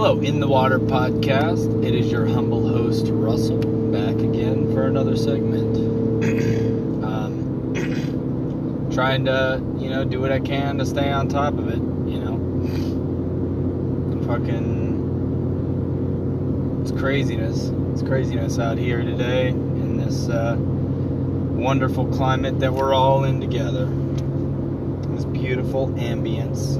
Hello, In the Water podcast. It is your humble host, Russell, back again for another segment. um, trying to, you know, do what I can to stay on top of it, you know. Fucking. It's craziness. It's craziness out here today in this uh, wonderful climate that we're all in together. This beautiful ambience.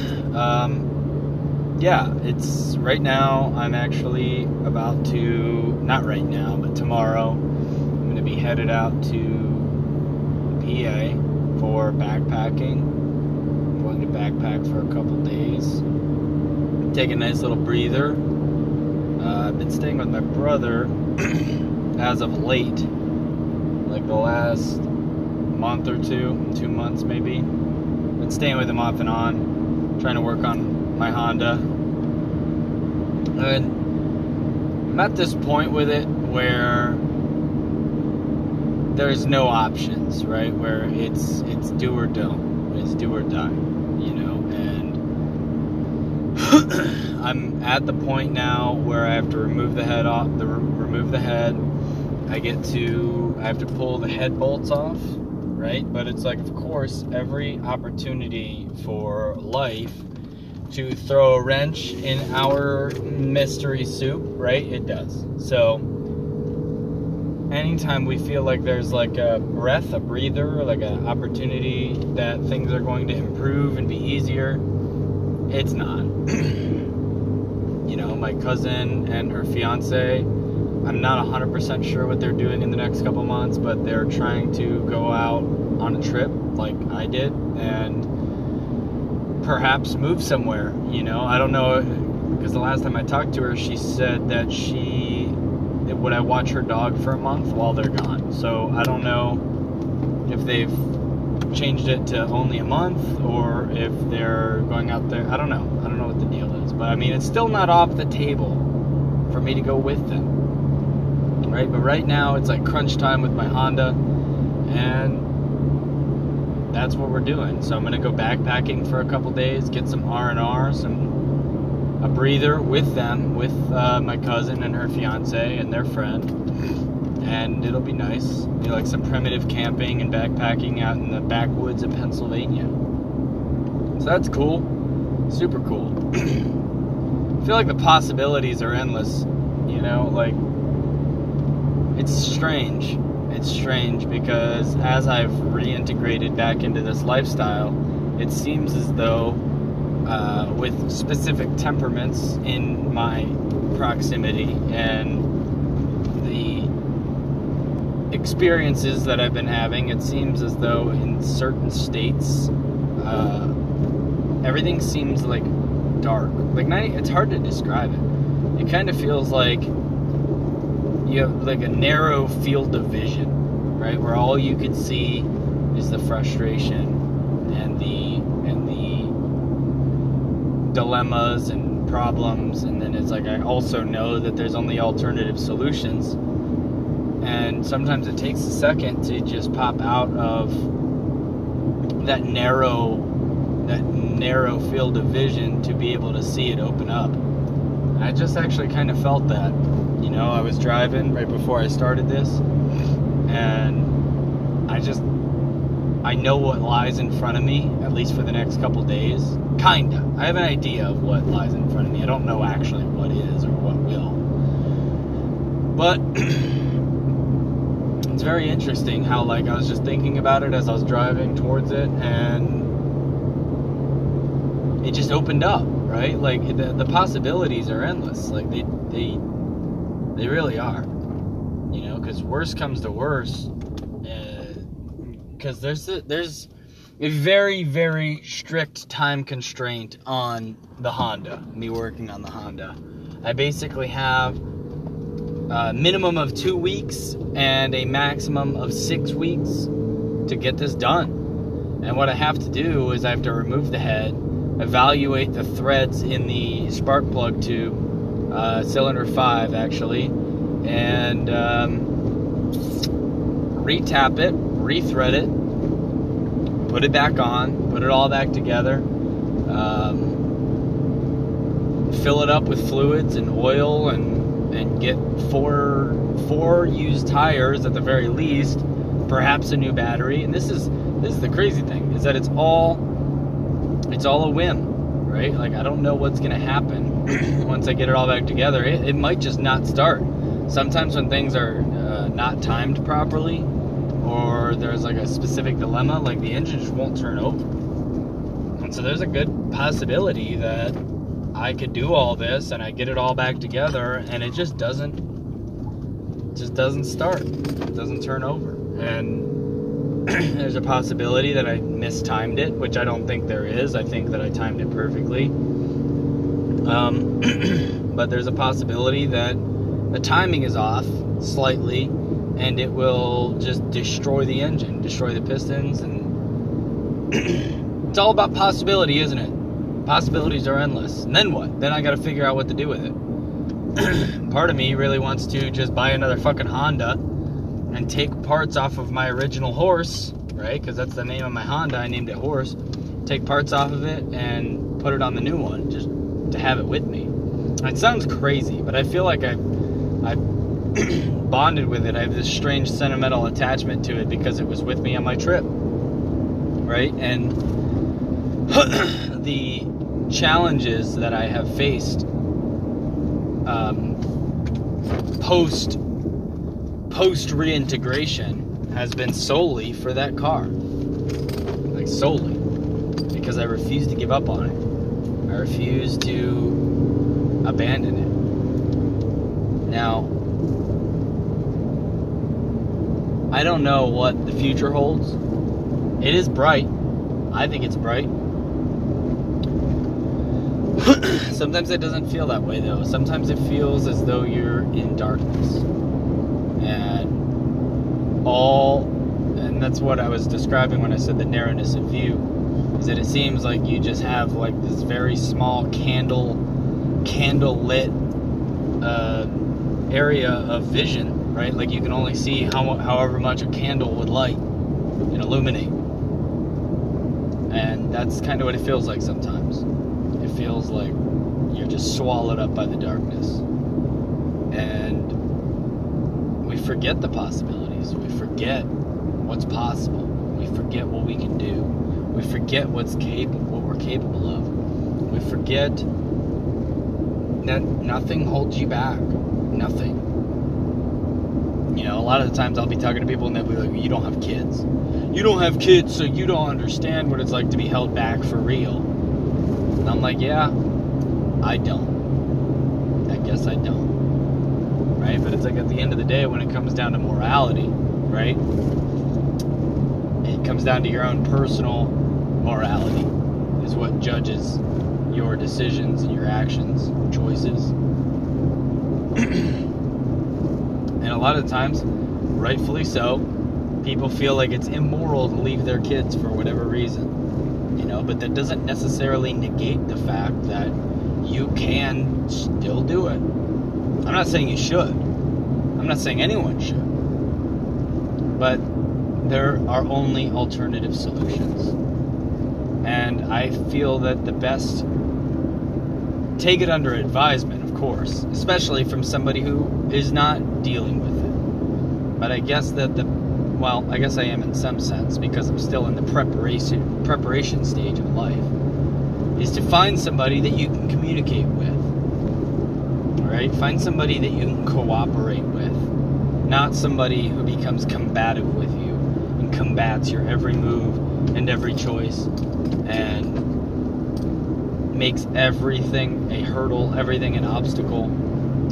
um, yeah, it's right now. I'm actually about to, not right now, but tomorrow, I'm going to be headed out to PA for backpacking. I'm going to backpack for a couple days. Take a nice little breather. Uh, I've been staying with my brother as of late, like the last month or two, two months maybe. Been staying with him off and on, trying to work on my Honda. And I'm at this point with it where there's no options, right? Where it's it's do or don't, it's do or die, you know. And I'm at the point now where I have to remove the head off, the remove the head. I get to I have to pull the head bolts off right? But it's like, of course, every opportunity for life to throw a wrench in our mystery soup, right? It does. So, anytime we feel like there's like a breath, a breather, like an opportunity that things are going to improve and be easier, it's not. you know, my cousin and her fiance I'm not 100% sure what they're doing in the next couple months, but they're trying to go out on a trip like I did and perhaps move somewhere. You know, I don't know because the last time I talked to her, she said that she would I watch her dog for a month while they're gone. So I don't know if they've changed it to only a month or if they're going out there. I don't know. I don't know what the deal is, but I mean, it's still not off the table for me to go with them right? But right now it's like crunch time with my Honda, and that's what we're doing. So I'm gonna go backpacking for a couple days, get some R and R, some a breather with them, with uh, my cousin and her fiance and their friend, and it'll be nice. Know, like some primitive camping and backpacking out in the backwoods of Pennsylvania. So that's cool, super cool. I feel like the possibilities are endless. You know, like it's strange. It's strange because as I've reintegrated back into this lifestyle, it seems as though uh, with specific temperaments in my proximity and the experiences that I've been having, it seems as though in certain states, uh, everything seems like dark. Like, night, it's hard to describe it. It kind of feels like you have like a narrow field of vision, right? Where all you can see is the frustration and the and the dilemmas and problems and then it's like I also know that there's only alternative solutions. And sometimes it takes a second to just pop out of that narrow that narrow field of vision to be able to see it open up. I just actually kind of felt that you know, I was driving right before I started this, and I just I know what lies in front of me, at least for the next couple days. Kinda. I have an idea of what lies in front of me. I don't know actually what is or what will. But it's very interesting how like I was just thinking about it as I was driving towards it and it just opened up, right? Like the, the possibilities are endless. Like they they they really are. You know, because worst comes to worst, because uh, there's a, there's a very very strict time constraint on the Honda. Me working on the Honda, I basically have a minimum of two weeks and a maximum of six weeks to get this done. And what I have to do is I have to remove the head, evaluate the threads in the spark plug tube uh, cylinder 5 actually, and um, retap it, rethread it, put it back on, put it all back together, um, fill it up with fluids and oil and and get four four used tires at the very least, perhaps a new battery. And this is this is the crazy thing is that it's all it's all a whim, right? Like I don't know what's gonna happen once I get it all back together. It, it might just not start. Sometimes when things are uh, not timed properly, or there's like a specific dilemma, like the engine just won't turn over. And so there's a good possibility that I could do all this and I get it all back together and it just doesn't just doesn't start. It doesn't turn over. And there's a possibility that I mistimed it, which I don't think there is. I think that I timed it perfectly. Um, but there's a possibility that the timing is off slightly and it will just destroy the engine, destroy the pistons and it's all about possibility, isn't it? possibilities are endless. And then what? Then I got to figure out what to do with it. Part of me really wants to just buy another fucking Honda and take parts off of my original horse, right? Because that's the name of my Honda. I named it Horse. Take parts off of it and put it on the new one, just to have it with me. It sounds crazy, but I feel like I, I bonded with it. I have this strange sentimental attachment to it because it was with me on my trip, right? And the challenges that I have faced um, post post reintegration has been solely for that car, like solely, because I refuse to give up on it. I refuse to abandon it. Now, I don't know what the future holds. It is bright. I think it's bright. Sometimes it doesn't feel that way though. Sometimes it feels as though you're in darkness. And all and that's what I was describing when I said the narrowness of view. Is that it seems like you just have like this very small candle candle lit uh, area of vision, right? Like you can only see how however much a candle would light and illuminate. And that's kind of what it feels like sometimes. It feels like you're just swallowed up by the darkness. And we forget the possibilities. We forget what's possible. We forget what we can do. We forget what's capable, what we're capable of. We forget that nothing holds you back. Nothing. You know, a lot of the times I'll be talking to people and they'll be like, "You don't have kids. You don't have kids, so you don't understand what it's like to be held back for real." And I'm like, "Yeah, I don't. I guess I don't. Right? But it's like at the end of the day, when it comes down to morality, right? It comes down to your own personal morality, is what judges your decisions and your actions, choices. and a lot of times, rightfully so, people feel like it's immoral to leave their kids for whatever reason. You know, but that doesn't necessarily negate the fact that you can still do it. I'm not saying you should. I'm not saying anyone should. But there are only alternative solutions. And I feel that the best take it under advisement, of course, especially from somebody who is not dealing with it. But I guess that the well, I guess I am in some sense because I'm still in the preparation preparation stage of life is to find somebody that you can communicate with. All right? Find somebody that you can cooperate with, not somebody who becomes combative with you and combats your every move and every choice and makes everything a hurdle, everything an obstacle.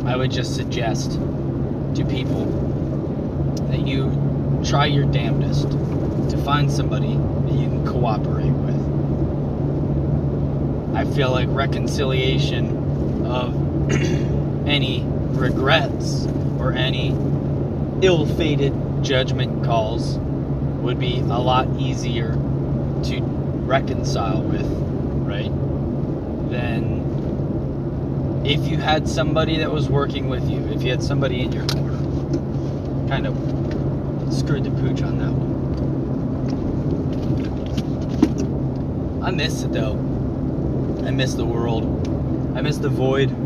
I would just suggest to people that you try your damnedest to find somebody that you can cooperate with. I feel like reconciliation of any regrets or any ill fated judgment calls would be a lot easier to reconcile with, right? Then if you had somebody that was working with you, if you had somebody in your corner. Kind of screwed the pooch on that one. I miss it though. I miss the world. I miss the void. You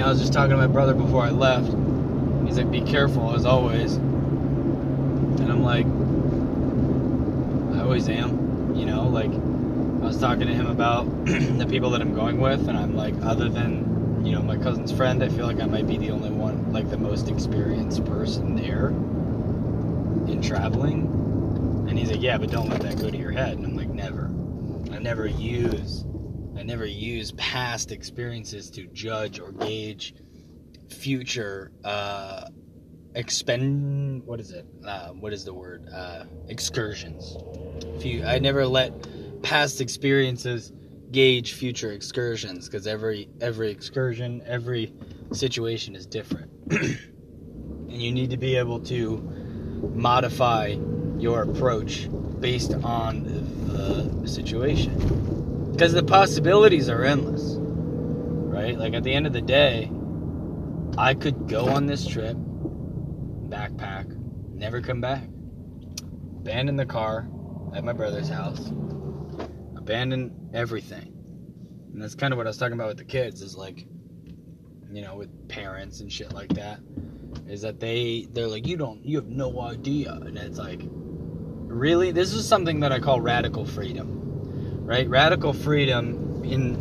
know, I was just talking to my brother before I left. He's like, be careful as always. And I'm like, always am. You know, like, I was talking to him about the people that I'm going with, and I'm like, other than, you know, my cousin's friend, I feel like I might be the only one, like, the most experienced person there in traveling. And he's like, yeah, but don't let that go to your head. And I'm like, never. I never use, I never use past experiences to judge or gauge future uh, expend. What is it? Uh, what is the word? Uh, excursions. Few. I never let past experiences gauge future excursions because every every excursion, every situation is different, and you need to be able to modify your approach based on the situation because the possibilities are endless right like at the end of the day i could go on this trip backpack never come back. Abandoned the car at my brother's house. Abandoned everything. And that's kind of what i was talking about with the kids is like you know with parents and shit like that is that they they're like you don't you have no idea. And it's like really? This is something that i call radical freedom right? Radical freedom in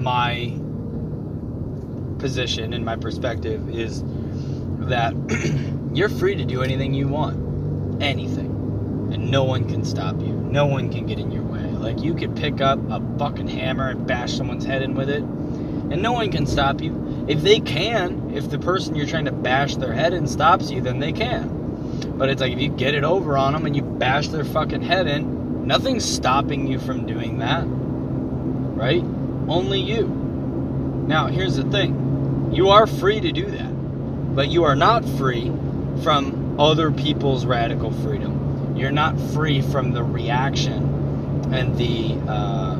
my position in my perspective is that you're free to do anything you want. Anything. And no one can stop you. No one can get in your way. Like you could pick up a fucking hammer and bash someone's head in with it and no one can stop you. If they can if the person you're trying to bash their head in stops you then they can. But it's like if you get it over on them and you bash their fucking head in, nothing's stopping you from doing that. Right? Only you. Now, here's the thing. You are free to do that, but you are not free from other people's radical freedom. You're not free from the reaction and the, uh,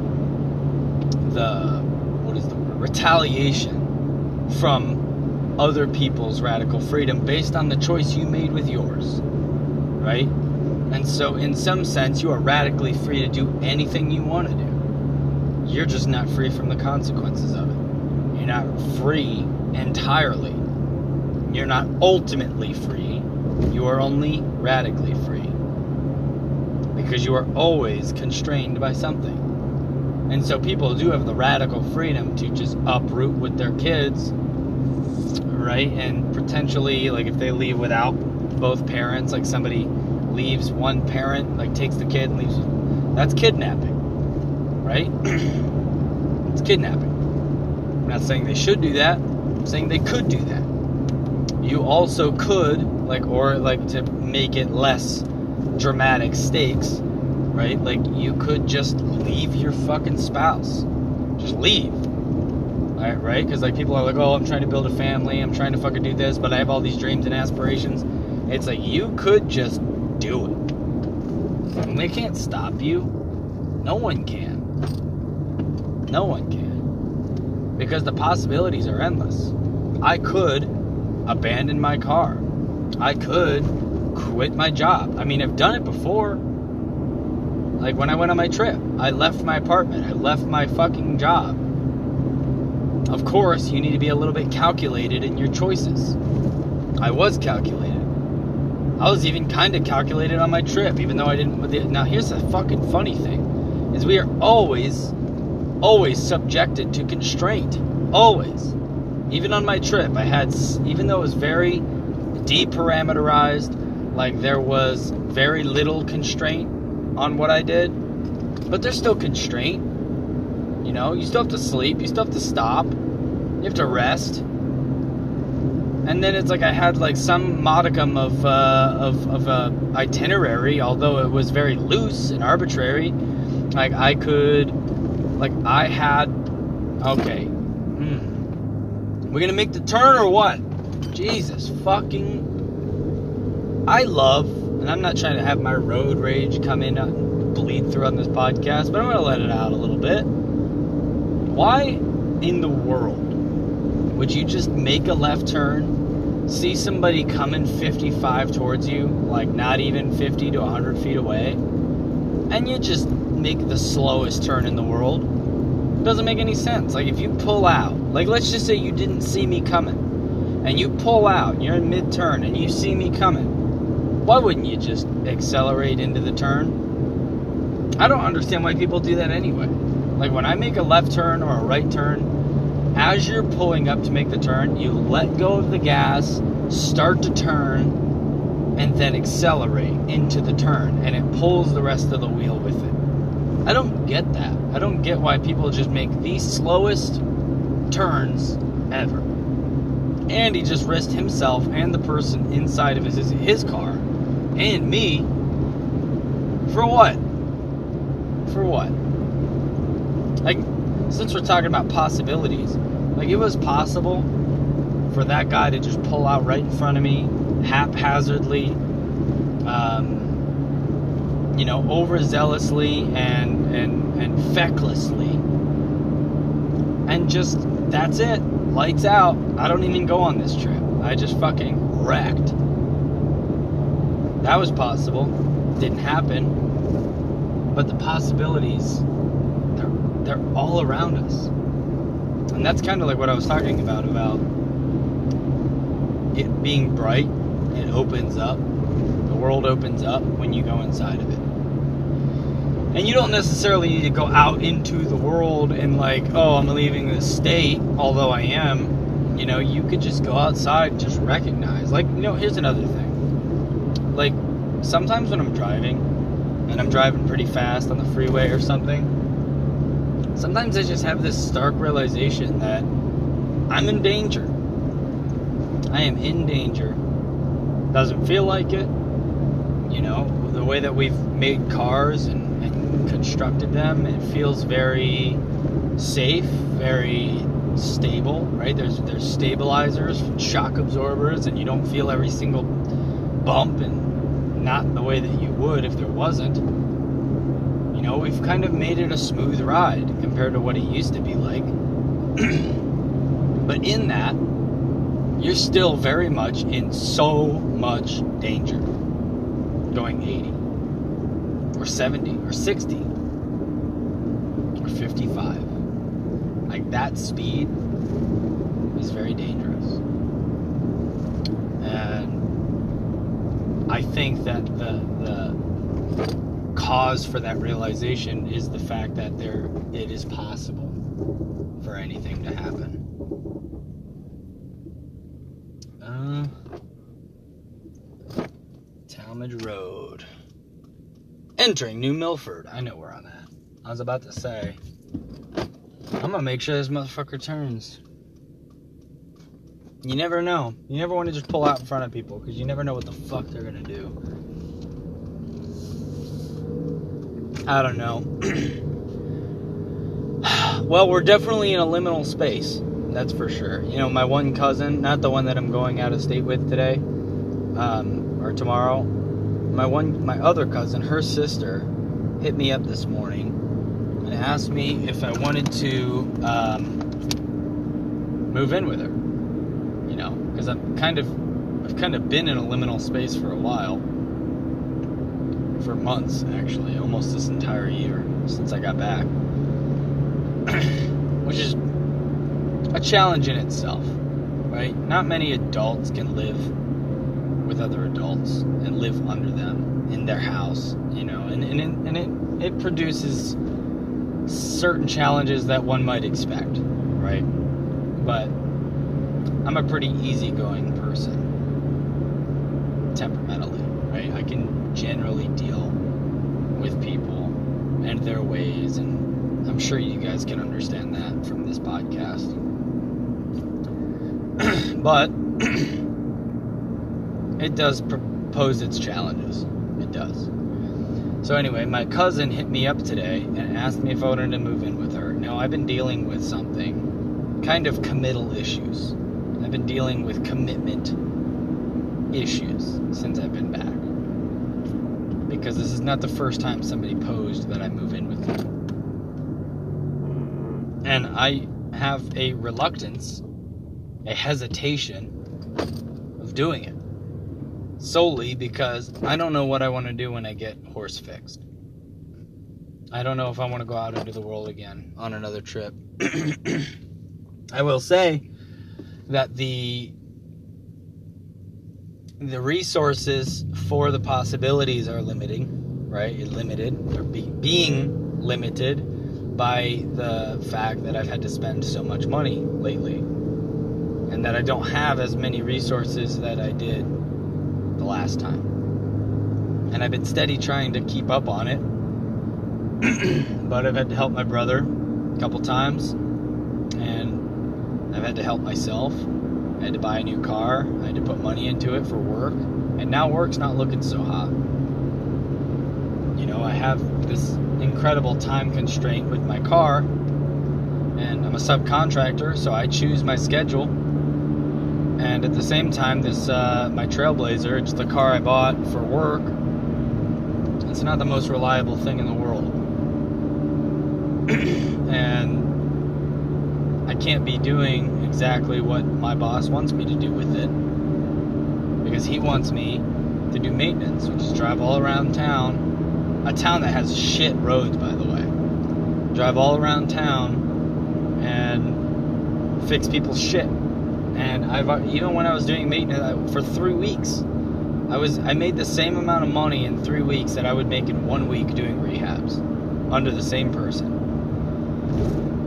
the, what is the word? Retaliation from other people's radical freedom based on the choice you made with yours. Right? And so, in some sense, you are radically free to do anything you want to do. You're just not free from the consequences of it. You're not free entirely. You're not ultimately free. You are only radically free. Because you are always constrained by something. And so people do have the radical freedom to just uproot with their kids right? And potentially, like if they leave without both parents, like somebody leaves one parent, like takes the kid and leaves, that's kidnapping, right? it's kidnapping. I'm not saying they should do that. I'm saying they could do that. You also could, like, or like to make it less dramatic stakes, right? Like you could just leave your fucking spouse. Just leave right? Because like people are like, oh, I'm trying to build a family, I'm trying to fucking do this, but I have all these dreams and aspirations. It's like you could just do it. And they can't stop you. No one can. No one can. Because the possibilities are endless. I could abandon my car. I could quit my job. I mean, I've done it before. Like when I went on my trip, I left my apartment, I left my fucking job of course, you need to be a little bit calculated in your choices. I was calculated. I was even kind of calculated on my trip, even though I didn't. Now, here's the fucking funny thing: is we are always, always subjected to constraint. Always. Even on my trip, I had, even though it was very deparameterized, like there was very little constraint on what I did, but there's still constraint. You know, you still have to sleep, you still have to stop, you have to rest. And then it's like I had like some modicum of uh, of of a itinerary, although it was very loose and arbitrary. Like I could, like I had, okay. Hmm. We're gonna make the turn or what? Jesus fucking. I love, and I'm not trying to have my road rage come in and bleed through on this podcast, but I'm gonna let it out a little bit. Why in the world would you just make a left turn, see somebody coming 55 towards you, like not even 50 to 100 feet away, and you just make the slowest turn in the world? Doesn't make any sense. Like if you pull out, like let's just say you didn't see me coming, and you pull out, you're in mid turn, and you see me coming, why wouldn't you just accelerate into the turn? I don't understand why people do that anyway. Like when I make a left turn or a right turn, as you're pulling up to make the turn, you let go of the gas, start to turn, and then accelerate into the turn, and it pulls the rest of the wheel with it. I don't get that. I don't get why people just make the slowest turns ever. And he just risked himself and the person inside of his, his car and me for what? For what? Like, since we're talking about possibilities, like it was possible for that guy to just pull out right in front of me haphazardly, um, you know, overzealously and and and fecklessly, and just that's it, lights out. I don't even go on this trip. I just fucking wrecked. That was possible. Didn't happen. But the possibilities, they're they're all around us. And that's kind of like what I was talking about about it being bright it opens up. The world opens up when you go inside of it. And you don't necessarily need to go out into the world and, like, oh, I'm leaving the state, although I am. You know, you could just go outside and just recognize. Like, you know, here's another thing. Like, sometimes when I'm driving, and I'm driving pretty fast on the freeway or something, sometimes I just have this stark realization that I'm in danger. I am in danger doesn't feel like it. You know, the way that we've made cars and constructed them, it feels very safe, very stable, right? There's there's stabilizers, shock absorbers, and you don't feel every single bump and not the way that you would if there wasn't. You know, we've kind of made it a smooth ride compared to what it used to be like. but in that, you're still very much in so much danger going 80 or 70 or 60 or 55. Like that speed is very dangerous. And I think that the the cause for that realization is the fact that there it is possible for anything to happen. Uh, Tallmadge Road. Entering New Milford. I know where I'm at. I was about to say. I'm gonna make sure this motherfucker turns. You never know. You never want to just pull out in front of people because you never know what the fuck they're gonna do. I don't know. well, we're definitely in a liminal space. That's for sure. You know, my one cousin, not the one that I'm going out of state with today um, or tomorrow, my one, my other cousin, her sister, hit me up this morning and asked me if I wanted to um, move in with her. You know, because I'm kind of, I've kind of been in a liminal space for a while, for months actually, almost this entire year since I got back, which is a challenge in itself, right? Not many adults can live with other adults and live under them in their house, you know, and, and, it, and it, it produces certain challenges that one might expect, right? But I'm a pretty easygoing person, temperamentally, right? I can generally deal with people and their ways, and I'm sure you guys can understand that from this podcast. but it does pose its challenges. It does. So anyway, my cousin hit me up today and asked me if I wanted to move in with her. Now I've been dealing with something, kind of committal issues. I've been dealing with commitment issues since I've been back. Because this is not the first time somebody posed that I move in with them. And I have a reluctance a hesitation of doing it solely because I don't know what I want to do when I get horse fixed. I don't know if I want to go out into the world again on another trip. I will say that the the resources for the possibilities are limiting, right? Limited or be, being limited by the fact that I've had to spend so much money lately, and that I don't have as many resources that I did last time. And I've been steady trying to keep up on it, but I've had to help my brother a couple times, and I've had to help myself I had to buy a new car. I had to put money into it for work. And now work's not looking so hot. You know, I have this incredible time constraint with my car. And I'm a subcontractor, so I choose my schedule. And at the same time, this uh, my Trailblazer, it's the car I bought for work. It's not the most reliable thing in the world. and I can't be doing exactly what my boss wants me to do with it. Because he wants me to do maintenance, which is drive all around town. A town that has shit roads, by the way. Drive all around town and fix people's shit. And I've uh, even when I was doing maintenance uh, for three weeks, I was I made the same amount of money in three weeks that I would make in one week doing rehabs under the same person.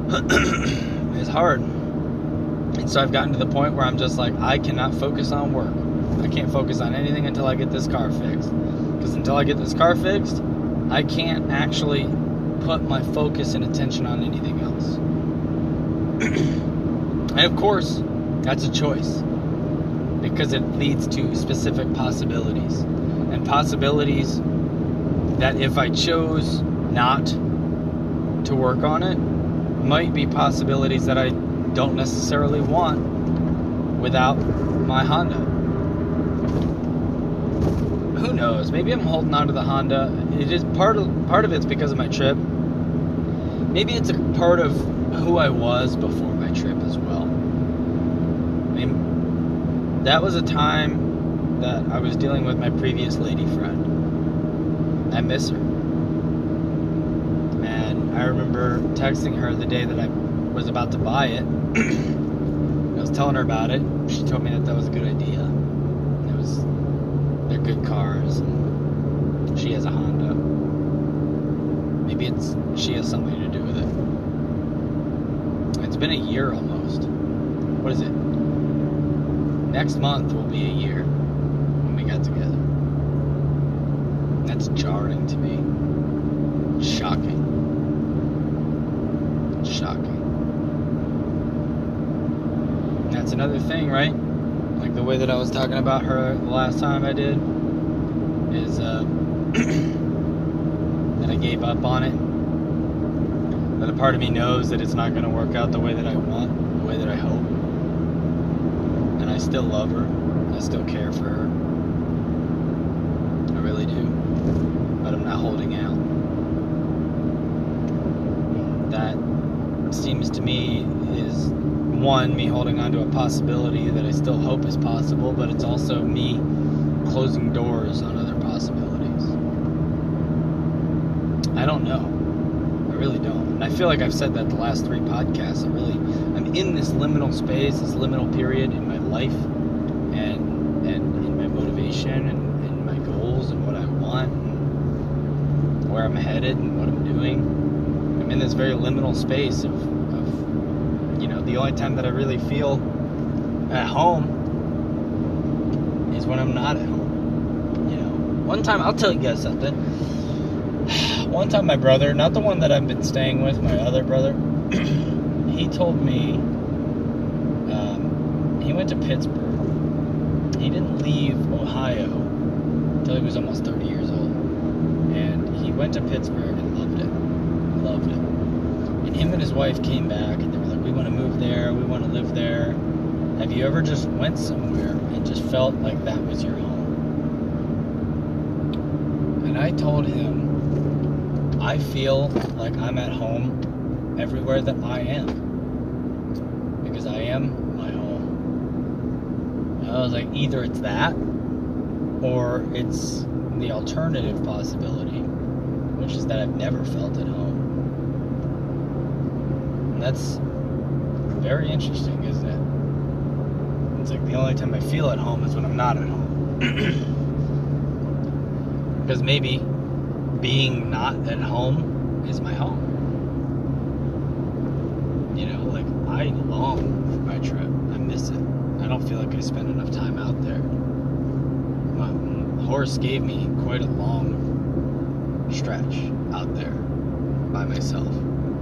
it's hard. And so I've gotten to the point where I'm just like, I cannot focus on work. I can't focus on anything until I get this car fixed. Because until I get this car fixed, I can't actually put my focus and attention on anything else. and of course, that's a choice. Because it leads to specific possibilities. And possibilities that if I chose not to work on it, might be possibilities that I don't necessarily want without my Honda. Who knows? Maybe I'm holding on to the Honda. It is part of part of it's because of my trip. Maybe it's a part of who I was before my trip as well. That was a time that I was dealing with my previous lady friend. I miss her. And I remember texting her the day that I was about to buy it. I was telling her about it. She told me that that was a good idea. It was they're good cars. And she has a Honda. Maybe it's she has something to do with it. It's been a year almost. What is it? Next month will be a year when we got together. That's jarring to me. Shocking shocking. That's another thing, right? Like the way that I was talking about her the last time I did is uh, that I gave up on it. That a part of me knows that it's not going to work out the way that I want, the way that I hope. And I still love her. I still care for her. I really do. But I'm not holding out. That seems to me is one me holding on to a possibility that I still hope is possible, but it's also me closing doors on other possibilities. I don't know. I really don't. And I feel like I've said that the last three podcasts. I really I'm in this liminal space, this liminal period in life and and my motivation and, and my goals and what I want and where I'm headed and what I'm doing I'm in this very liminal space of, of, you know, the only time that I really feel at home is when I'm not at home. You know, one time, I'll tell you guys something. One time, my brother, not the one that I've been staying with, my other brother, he told me he went to Pittsburgh. He didn't leave Ohio until he was almost 30 years old. And he went to Pittsburgh and loved it loved it. And him and his wife came back and they were like, we want to move there, we want to live there. Have you ever just went somewhere and just felt like that was your home? And I told him, I feel like I'm at home everywhere that I am. Because I am my home. And I was like, either it's that or it's the alternative possibility which is that I've never felt at home. And that's very interesting, isn't it? It's like the only time I feel at home is when I'm not at home. because maybe being not at home is my home. You know, like I long for my trip. I miss it. I don't feel like I spend enough time out there. My horse gave me quite a long stretch out there by myself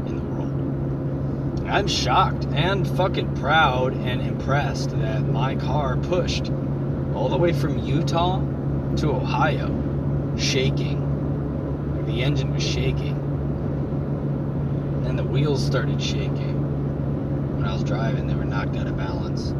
in the world. I'm shocked and fucking proud and impressed that my car pushed all the way from Utah to Ohio, shaking. The engine was shaking. And the wheels started shaking. When I was driving, they were knocked out of balance.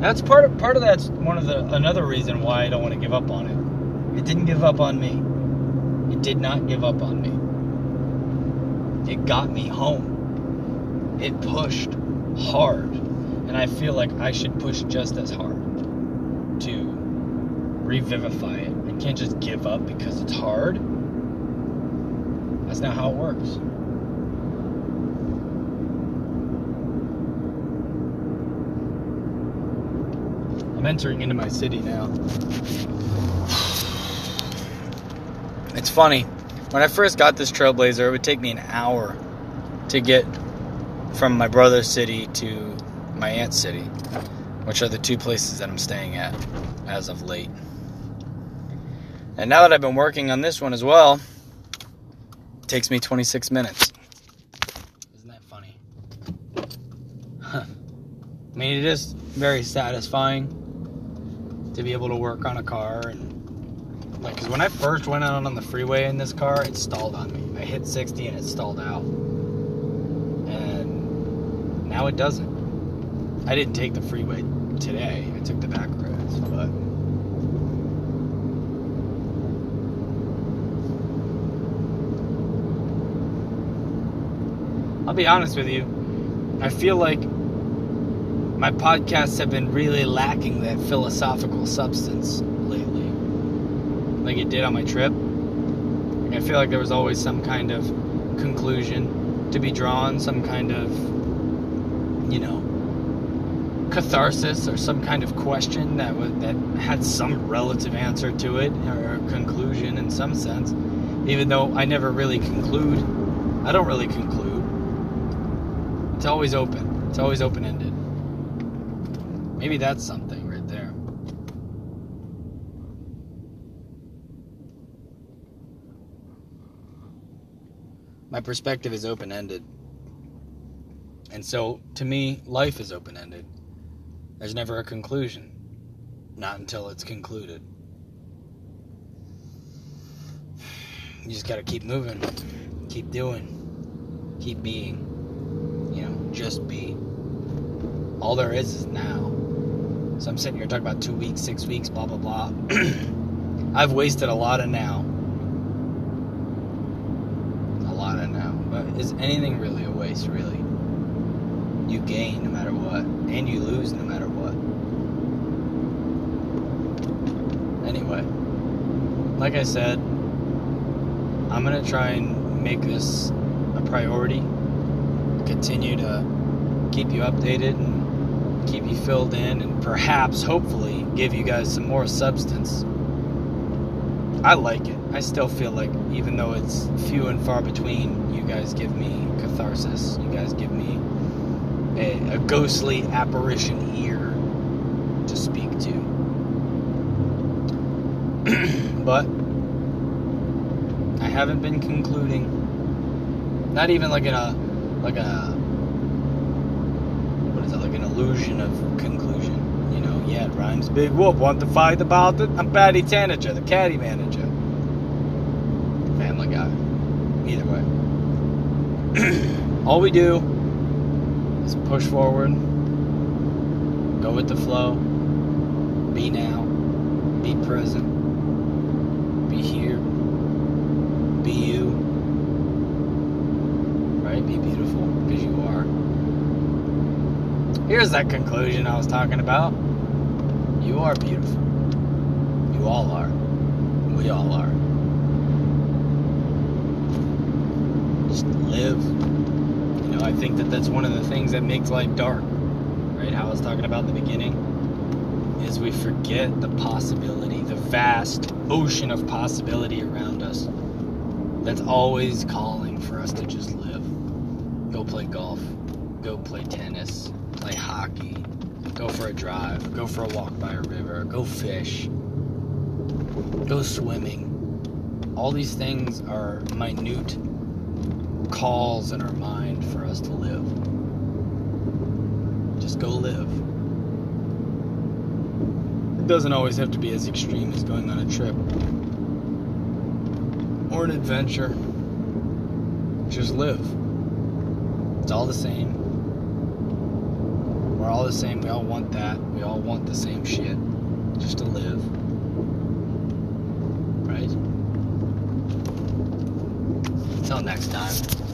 That's part of part of that's one of the another reason why I don't want to give up on it. It didn't give up on me. It did not give up on me. It got me home. It pushed hard. And I feel like I should push just as hard to revivify it. I can't just give up because it's hard. That's not how it works. I'm entering into my city now. It's funny. When I first got this Trailblazer, it would take me an hour to get from my brother's city to my aunt's city, which are the two places that I'm staying at as of late. And now that I've been working on this one as well, it takes me 26 minutes. Isn't that funny? I mean, it is very satisfying to be able to work on a car and like, cause when I first went out on the freeway in this car, it stalled on me. I hit 60 and it stalled out, and now it doesn't. I didn't take the freeway today. I took the back roads, but. I'll be honest with you. I feel like my podcasts have been really lacking that philosophical substance lately. Like it did on my trip. I feel like there was always some kind of conclusion to be drawn, some kind of, you know, catharsis or some kind of question that that had some relative answer to it or conclusion in some sense. Even though I never really conclude, I don't really conclude. It's always open. It's always open ended. Maybe that's something right there. My perspective is open ended. And so, to me, life is open ended. There's never a conclusion, not until it's concluded. You just gotta keep moving, keep doing, keep being. You know, just be. All there is is now. So I'm sitting here talking about two weeks, six weeks, blah, blah, blah. I've wasted a lot of now. A lot of now. But is anything really a waste, really? You gain no matter what, and you lose no matter what. Anyway, like I said, I'm going to try and make this a priority. Continue to keep you updated and keep you filled in and perhaps, hopefully, give you guys some more substance. I like it. I still feel like, even though it's few and far between, you guys give me catharsis. You guys give me a, a ghostly apparition ear to speak to. but I haven't been concluding. Not even like in a like a what is it like an illusion of conclusion. You know, yeah, it rhymes. Big Whoop want to fight about it. I'm Patty Tanager, the caddy manager. Family Guy. Either way, all we do is push forward, go with the flow, be now, be present, be here, be you, right? Be beautiful because you are. Here's that conclusion I was talking about. You are beautiful. You all are. We all are. Just live. You know, I think that that's one of the things that makes life dark. Right? How I was talking about in the beginning is we forget the possibility, the vast ocean of possibility around us that's always calling for us to just live. Go play golf, go play tennis, play hockey, go for a drive, go for a walk by a river, go fish, go swimming. All these things are minute calls in our mind for us to live. Just go live. It doesn't always have to be as extreme as going on a trip or an adventure. Just live. It's all the same. We're all the same. We all want that. We all want the same shit. Just to live. Right? Until next time.